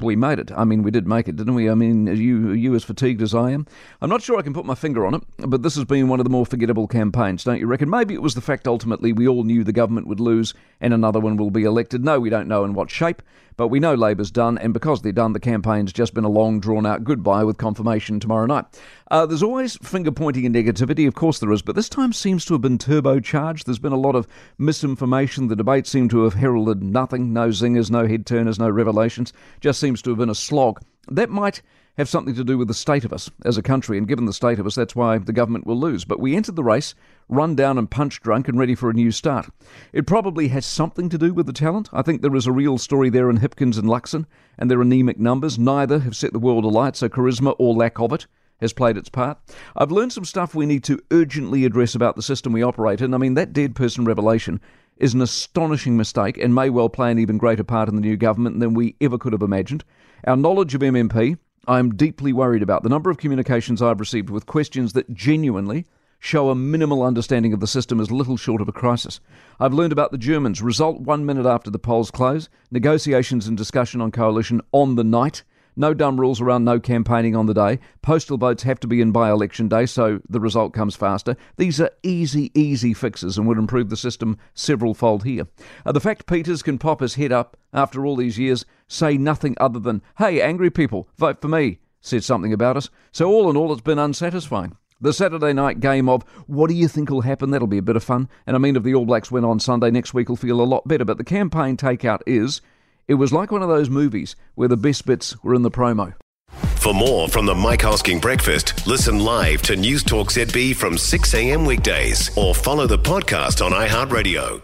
we made it. I mean, we did make it, didn't we? I mean, are you, are you as fatigued as I am? I'm not sure I can put my finger on it, but this has been one of the more forgettable campaigns, don't you reckon? Maybe it was the fact ultimately we all knew the government would lose and another one will be elected. No, we don't know in what shape, but we know Labour's done, and because they're done, the campaign's just been a long, drawn out goodbye with confirmation tomorrow night. Uh, there's always finger pointing and negativity, of course there is, but this time seems to have been turbocharged. There's been a lot of misinformation. The debate seemed to have heralded nothing no zingers, no head turners, no revelations. Just seems to have been a slog. That might have something to do with the state of us as a country, and given the state of us, that's why the government will lose. But we entered the race run down and punch drunk and ready for a new start. It probably has something to do with the talent. I think there is a real story there in Hipkins and Luxon, and their anemic numbers. Neither have set the world alight, so charisma or lack of it has played its part. I've learned some stuff we need to urgently address about the system we operate in. I mean, that dead person revelation is an astonishing mistake and may well play an even greater part in the new government than we ever could have imagined. Our knowledge of MMP, I'm deeply worried about the number of communications I've received with questions that genuinely show a minimal understanding of the system as little short of a crisis. I've learned about the Germans. Result one minute after the polls close. Negotiations and discussion on coalition on the night. No dumb rules around no campaigning on the day. Postal votes have to be in by election day, so the result comes faster. These are easy, easy fixes and would improve the system several fold here. Uh, the fact Peters can pop his head up after all these years, say nothing other than, hey, angry people, vote for me, said something about us. So, all in all, it's been unsatisfying. The Saturday night game of what do you think will happen? That'll be a bit of fun. And I mean, if the All Blacks win on Sunday, next week will feel a lot better. But the campaign takeout is it was like one of those movies where the best bits were in the promo. For more from the Mike Hosking Breakfast, listen live to Newstalk ZB from 6 a.m. weekdays or follow the podcast on iHeartRadio.